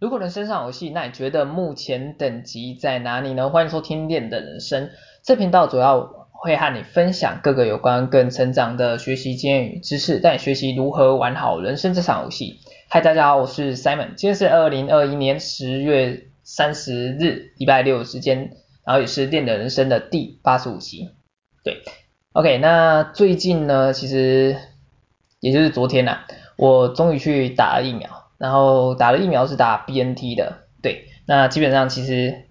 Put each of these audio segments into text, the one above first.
如果人生上游戏，那你觉得目前等级在哪里呢？欢迎收听练的人生，这频道主要会和你分享各个有关个人成长的学习经验与知识，带你学习如何玩好人生这场游戏。嗨，大家好，我是 Simon，今天是二零二一年十月三十日，礼拜六时间，然后也是练的人生的第八十五集。对，OK，那最近呢，其实也就是昨天呐、我终于去打了疫苗。然后打了疫苗是打 BNT 的，对，那基本上其实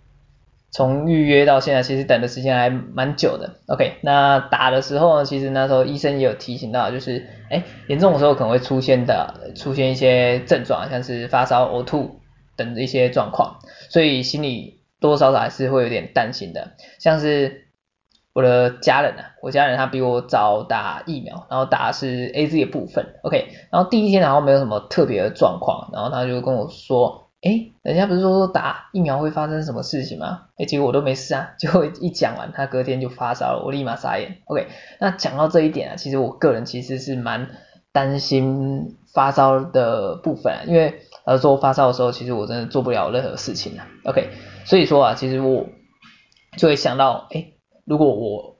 从预约到现在，其实等的时间还蛮久的。OK，那打的时候呢，其实那时候医生也有提醒到，就是哎，严重的时候可能会出现的出现一些症状，像是发烧、呕吐等一些状况，所以心里多多少少还是会有点担心的，像是。我的家人啊，我家人他比我早打疫苗，然后打的是 AZ 的部分，OK，然后第一天然后没有什么特别的状况，然后他就跟我说，诶，人家不是说说打疫苗会发生什么事情吗？诶，结果我都没事啊，结果一讲完，他隔天就发烧了，我立马傻眼，OK，那讲到这一点啊，其实我个人其实是蛮担心发烧的部分啊，因为呃说发烧的时候，其实我真的做不了任何事情啊，OK，所以说啊，其实我就会想到，诶。如果我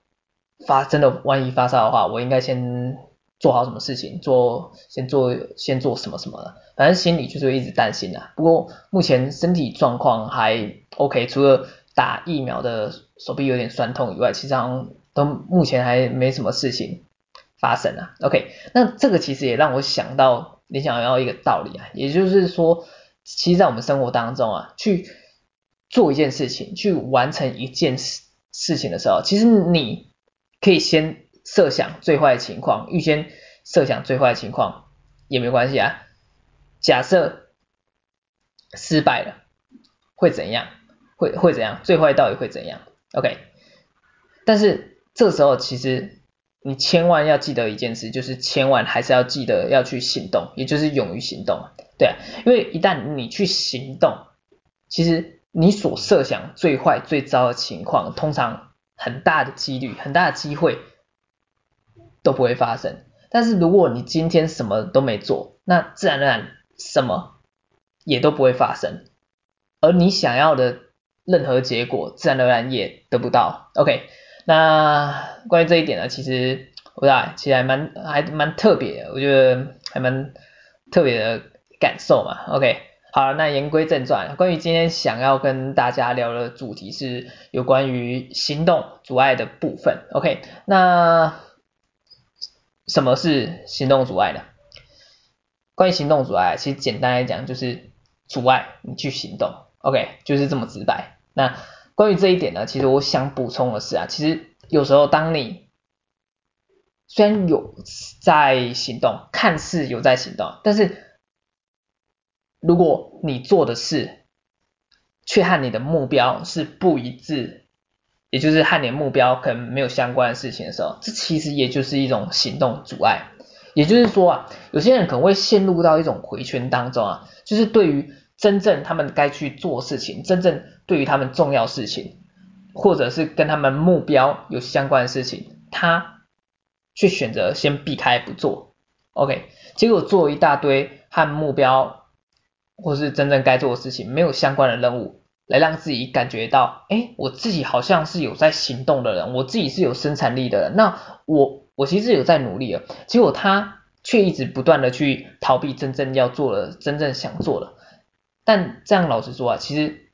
发真的万一发烧的话，我应该先做好什么事情，做先做先做什么什么的，反正心里就是一直担心啊。不过目前身体状况还 OK，除了打疫苗的手臂有点酸痛以外，其实上都目前还没什么事情发生啊。OK，那这个其实也让我想到联想要一个道理啊，也就是说，其实在我们生活当中啊，去做一件事情，去完成一件事。事情的时候，其实你可以先设想最坏的情况，预先设想最坏的情况也没关系啊。假设失败了，会怎样？会会怎样？最坏到底会怎样？OK。但是这时候其实你千万要记得一件事，就是千万还是要记得要去行动，也就是勇于行动。对啊，因为一旦你去行动，其实。你所设想最坏最糟的情况，通常很大的几率、很大的机会都不会发生。但是如果你今天什么都没做，那自然而然什么也都不会发生，而你想要的任何结果，自然而然也得不到。OK，那关于这一点呢，其实我觉得其实还蛮还蛮特别，我觉得还蛮特别的感受嘛。OK。好，那言归正传，关于今天想要跟大家聊的主题是有关于行动阻碍的部分。OK，那什么是行动阻碍呢？关于行动阻碍，其实简单来讲就是阻碍你去行动。OK，就是这么直白。那关于这一点呢，其实我想补充的是啊，其实有时候当你虽然有在行动，看似有在行动，但是如果你做的事却和你的目标是不一致，也就是和你的目标可能没有相关的事情的时候，这其实也就是一种行动阻碍。也就是说啊，有些人可能会陷入到一种回圈当中啊，就是对于真正他们该去做事情，真正对于他们重要事情，或者是跟他们目标有相关的事情，他却选择先避开不做。OK，结果做一大堆和目标。或是真正该做的事情，没有相关的任务，来让自己感觉到，哎，我自己好像是有在行动的人，我自己是有生产力的人，那我我其实有在努力了，结果他却一直不断的去逃避真正要做的，真正想做的。但这样老实说啊，其实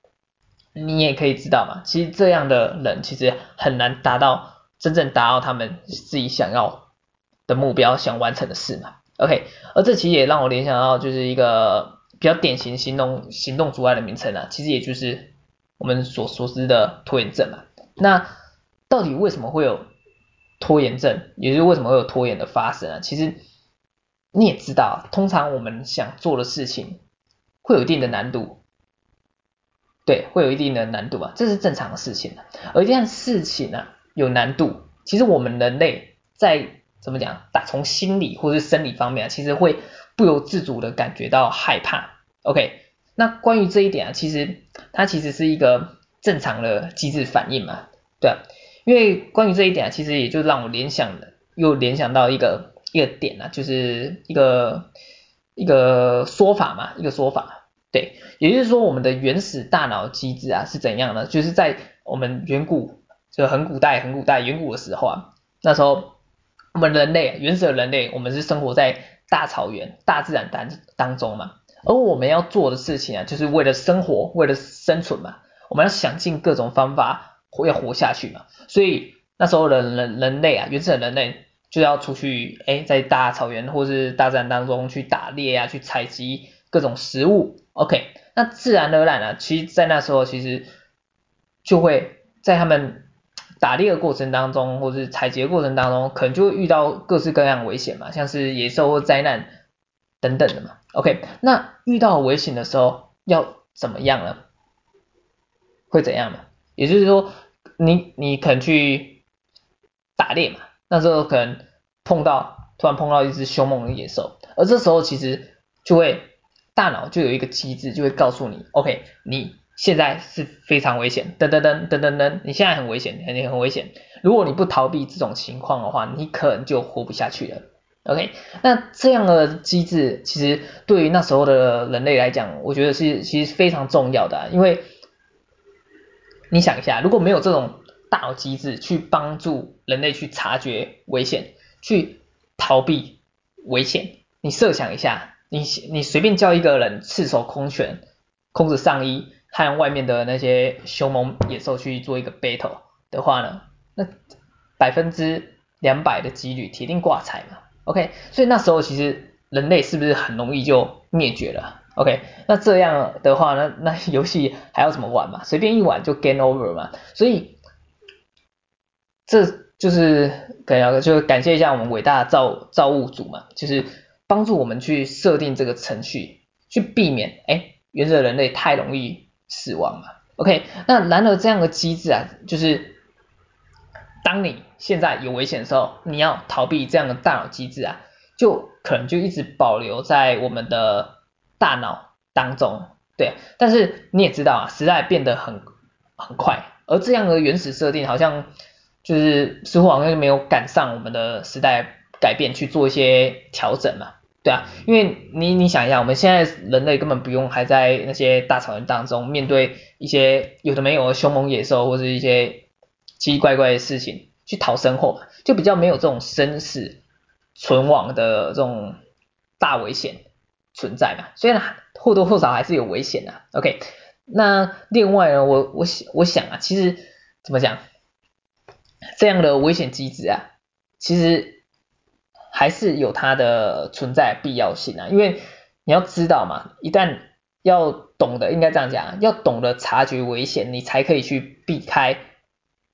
你也可以知道嘛，其实这样的人其实很难达到真正达到他们自己想要的目标，想完成的事嘛。OK，而这其实也让我联想到就是一个。比较典型行动行动阻碍的名称啊，其实也就是我们所熟知的拖延症嘛。那到底为什么会有拖延症？也就是为什么会有拖延的发生啊？其实你也知道，通常我们想做的事情会有一定的难度，对，会有一定的难度啊，这是正常的事情。而一件事情呢，有难度，其实我们人类在怎么讲，打从心理或是生理方面，其实会不由自主的感觉到害怕。OK，那关于这一点啊，其实它其实是一个正常的机制反应嘛，对啊，因为关于这一点啊，其实也就让我联想的，又联想到一个一个点啊，就是一个一个说法嘛，一个说法，对，也就是说我们的原始大脑机制啊是怎样呢？就是在我们远古就很古代很古代远古的时候啊，那时候我们人类原始的人类，我们是生活在大草原大自然当当中嘛，而我们要做的事情啊，就是为了生活，为了生存嘛，我们要想尽各种方法活要活下去嘛，所以那时候的人人类啊，原始人类。就要出去，哎，在大草原或是大自然当中去打猎啊，去采集各种食物。OK，那自然而然啊，其实，在那时候其实就会在他们打猎的过程当中，或是采集的过程当中，可能就会遇到各式各样危险嘛，像是野兽或灾难等等的嘛。OK，那遇到危险的时候要怎么样呢？会怎样呢？也就是说，你你可能去打猎嘛。那时候可能碰到，突然碰到一只凶猛的野兽，而这时候其实就会大脑就有一个机制，就会告诉你，OK，你现在是非常危险，噔噔噔噔噔噔，你现在很危险，你很危险。如果你不逃避这种情况的话，你可能就活不下去了。OK，那这样的机制其实对于那时候的人类来讲，我觉得是其实非常重要的，因为你想一下，如果没有这种。大脑机制去帮助人类去察觉危险，去逃避危险。你设想一下，你你随便叫一个人赤手空拳，空着上衣和外面的那些凶猛野兽去做一个 battle 的话呢，那百分之两百的几率铁定挂彩嘛。OK，所以那时候其实人类是不是很容易就灭绝了？OK，那这样的话呢，那游戏还要怎么玩嘛？随便一玩就 game over 嘛。所以这就是感要就感谢一下我们伟大的造造物主嘛，就是帮助我们去设定这个程序，去避免哎原始人类太容易死亡嘛。OK，那然而这样的机制啊，就是当你现在有危险的时候，你要逃避这样的大脑机制啊，就可能就一直保留在我们的大脑当中，对。但是你也知道啊，时代变得很很快，而这样的原始设定好像。就是似乎好像就没有赶上我们的时代改变去做一些调整嘛，对啊，因为你你想一下，我们现在人类根本不用还在那些大草原当中面对一些有的没有的凶猛野兽或者一些奇奇怪怪的事情去讨生活，就比较没有这种生死存亡的这种大危险存在嘛，虽然或多或少还是有危险的，OK，那另外呢，我我我想啊，其实怎么讲？这样的危险机制啊，其实还是有它的存在必要性啊，因为你要知道嘛，一旦要懂得，应该这样讲，要懂得察觉危险，你才可以去避开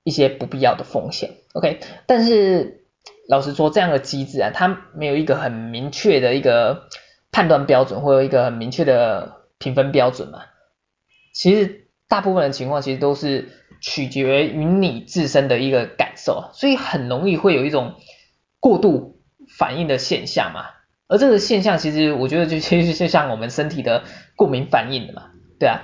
一些不必要的风险。OK，但是老实说，这样的机制啊，它没有一个很明确的一个判断标准，或者一个很明确的评分标准嘛。其实大部分的情况，其实都是。取决于你自身的一个感受，所以很容易会有一种过度反应的现象嘛。而这个现象其实我觉得就其实就像我们身体的过敏反应的嘛，对啊，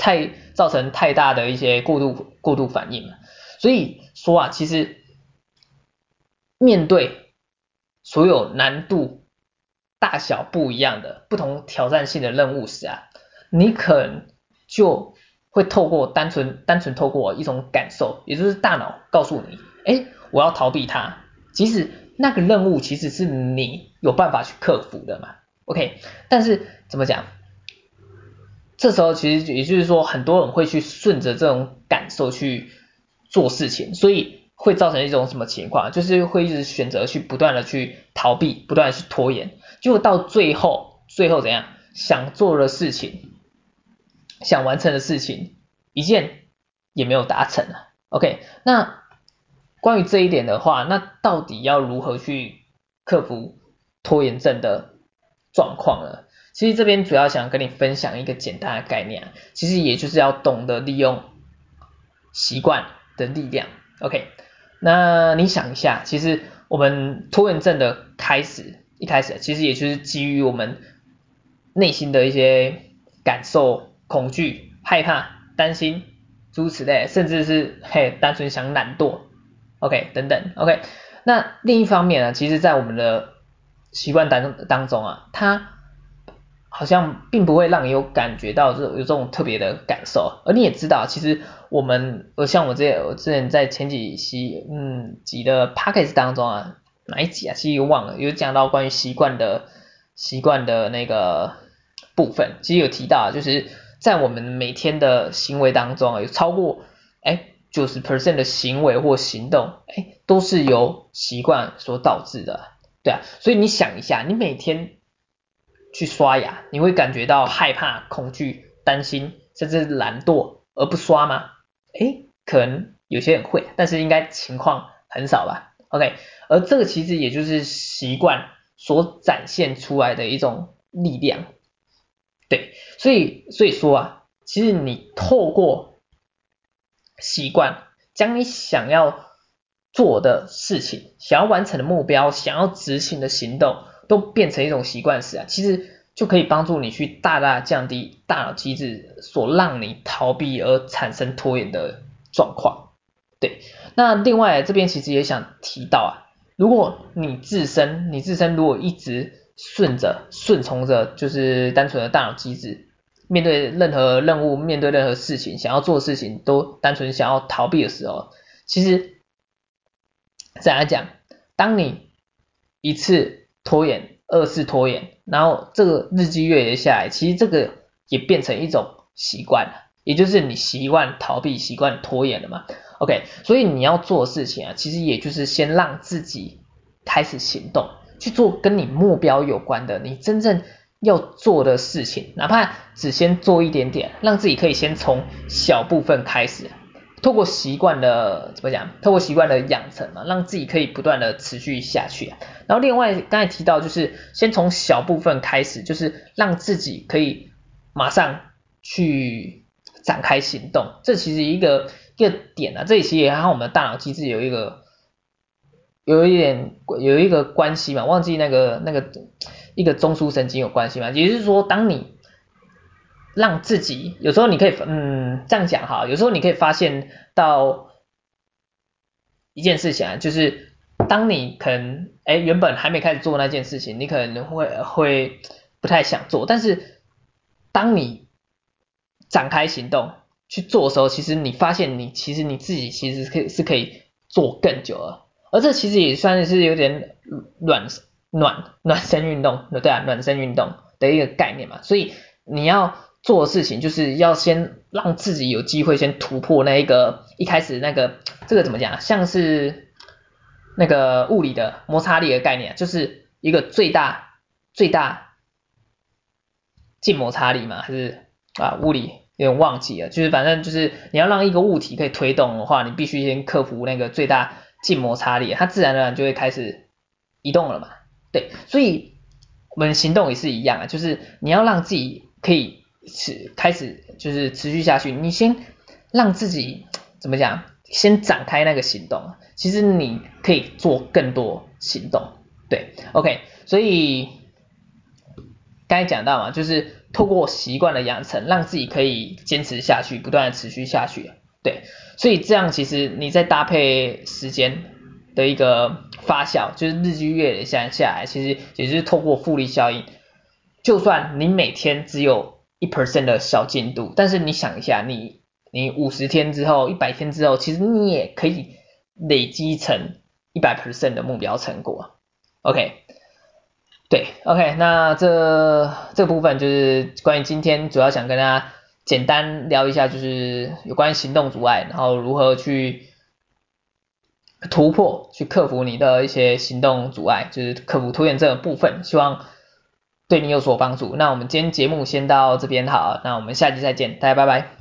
太造成太大的一些过度过度反应嘛。所以说啊，其实面对所有难度大小不一样的不同挑战性的任务时啊，你可能就会透过单纯单纯透过一种感受，也就是大脑告诉你，哎，我要逃避它，即使那个任务其实是你有办法去克服的嘛，OK？但是怎么讲？这时候其实也就是说，很多人会去顺着这种感受去做事情，所以会造成一种什么情况？就是会一直选择去不断的去逃避，不断的去拖延，结果到最后，最后怎样？想做的事情。想完成的事情一件也没有达成啊。OK，那关于这一点的话，那到底要如何去克服拖延症的状况呢？其实这边主要想跟你分享一个简单的概念，其实也就是要懂得利用习惯的力量。OK，那你想一下，其实我们拖延症的开始，一开始其实也就是基于我们内心的一些感受。恐惧、害怕、担心，诸如此类，甚至是嘿，单纯想懒惰，OK，等等，OK。那另一方面呢，其实，在我们的习惯当当中啊，它好像并不会让你有感觉到这有这种特别的感受，而你也知道，其实我们，呃，像我之前我之前在前几期，嗯，集的 podcast 当中啊，哪一集啊，其实又忘了，有讲到关于习惯的习惯的那个部分，其实有提到，就是在我们每天的行为当中啊，有超过哎九十 percent 的行为或行动，哎，都是由习惯所导致的，对啊，所以你想一下，你每天。去刷牙，你会感觉到害怕、恐惧、担心，甚至懒惰而不刷吗？诶，可能有些人会，但是应该情况很少吧。OK，而这个其实也就是习惯所展现出来的一种力量。对，所以所以说啊，其实你透过习惯，将你想要做的事情、想要完成的目标、想要执行的行动。都变成一种习惯时啊，其实就可以帮助你去大大降低大脑机制所让你逃避而产生拖延的状况。对，那另外这边其实也想提到啊，如果你自身你自身如果一直顺着顺从着，就是单纯的大脑机制，面对任何任务，面对任何事情，想要做的事情都单纯想要逃避的时候，其实再来讲，当你一次。拖延，二次拖延，然后这个日积月累下来，其实这个也变成一种习惯了，也就是你习惯逃避、习惯拖延了嘛。OK，所以你要做事情啊，其实也就是先让自己开始行动，去做跟你目标有关的，你真正要做的事情，哪怕只先做一点点，让自己可以先从小部分开始。透过习惯的怎么讲？透过习惯的养成嘛，让自己可以不断的持续下去。然后另外刚才提到就是先从小部分开始，就是让自己可以马上去展开行动。这其实一个一个点啊，这里其实也和我们的大脑机制有一个有一点有一个关系嘛，忘记那个那个一个中枢神经有关系嘛，也就是说当你。让自己有时候你可以嗯这样讲哈，有时候你可以发现到一件事情啊，就是当你可能哎原本还没开始做那件事情，你可能会会不太想做，但是当你展开行动去做的时候，其实你发现你其实你自己其实是可以是可以做更久了，而这其实也算是有点暖暖暖身运动，对啊，暖身运动的一个概念嘛，所以你要。做事情就是要先让自己有机会先突破那一个一开始那个这个怎么讲，像是那个物理的摩擦力的概念，就是一个最大最大静摩擦力嘛，还是啊物理有点忘记了，就是反正就是你要让一个物体可以推动的话，你必须先克服那个最大静摩擦力，它自然而然就会开始移动了嘛。对，所以我们行动也是一样啊，就是你要让自己可以。是开始就是持续下去，你先让自己怎么讲，先展开那个行动，其实你可以做更多行动，对，OK，所以刚才讲到嘛，就是透过习惯的养成，让自己可以坚持下去，不断的持续下去，对，所以这样其实你再搭配时间的一个发酵，就是日积月累下下来，其实也就是透过复利效应，就算你每天只有一 percent 的小进度，但是你想一下，你你五十天之后，一百天之后，其实你也可以累积成一百 percent 的目标成果。OK，对，OK，那这这部分就是关于今天主要想跟大家简单聊一下，就是有关于行动阻碍，然后如何去突破，去克服你的一些行动阻碍，就是克服拖延症的部分，希望。对你有所帮助，那我们今天节目先到这边好，那我们下期再见，大家拜拜。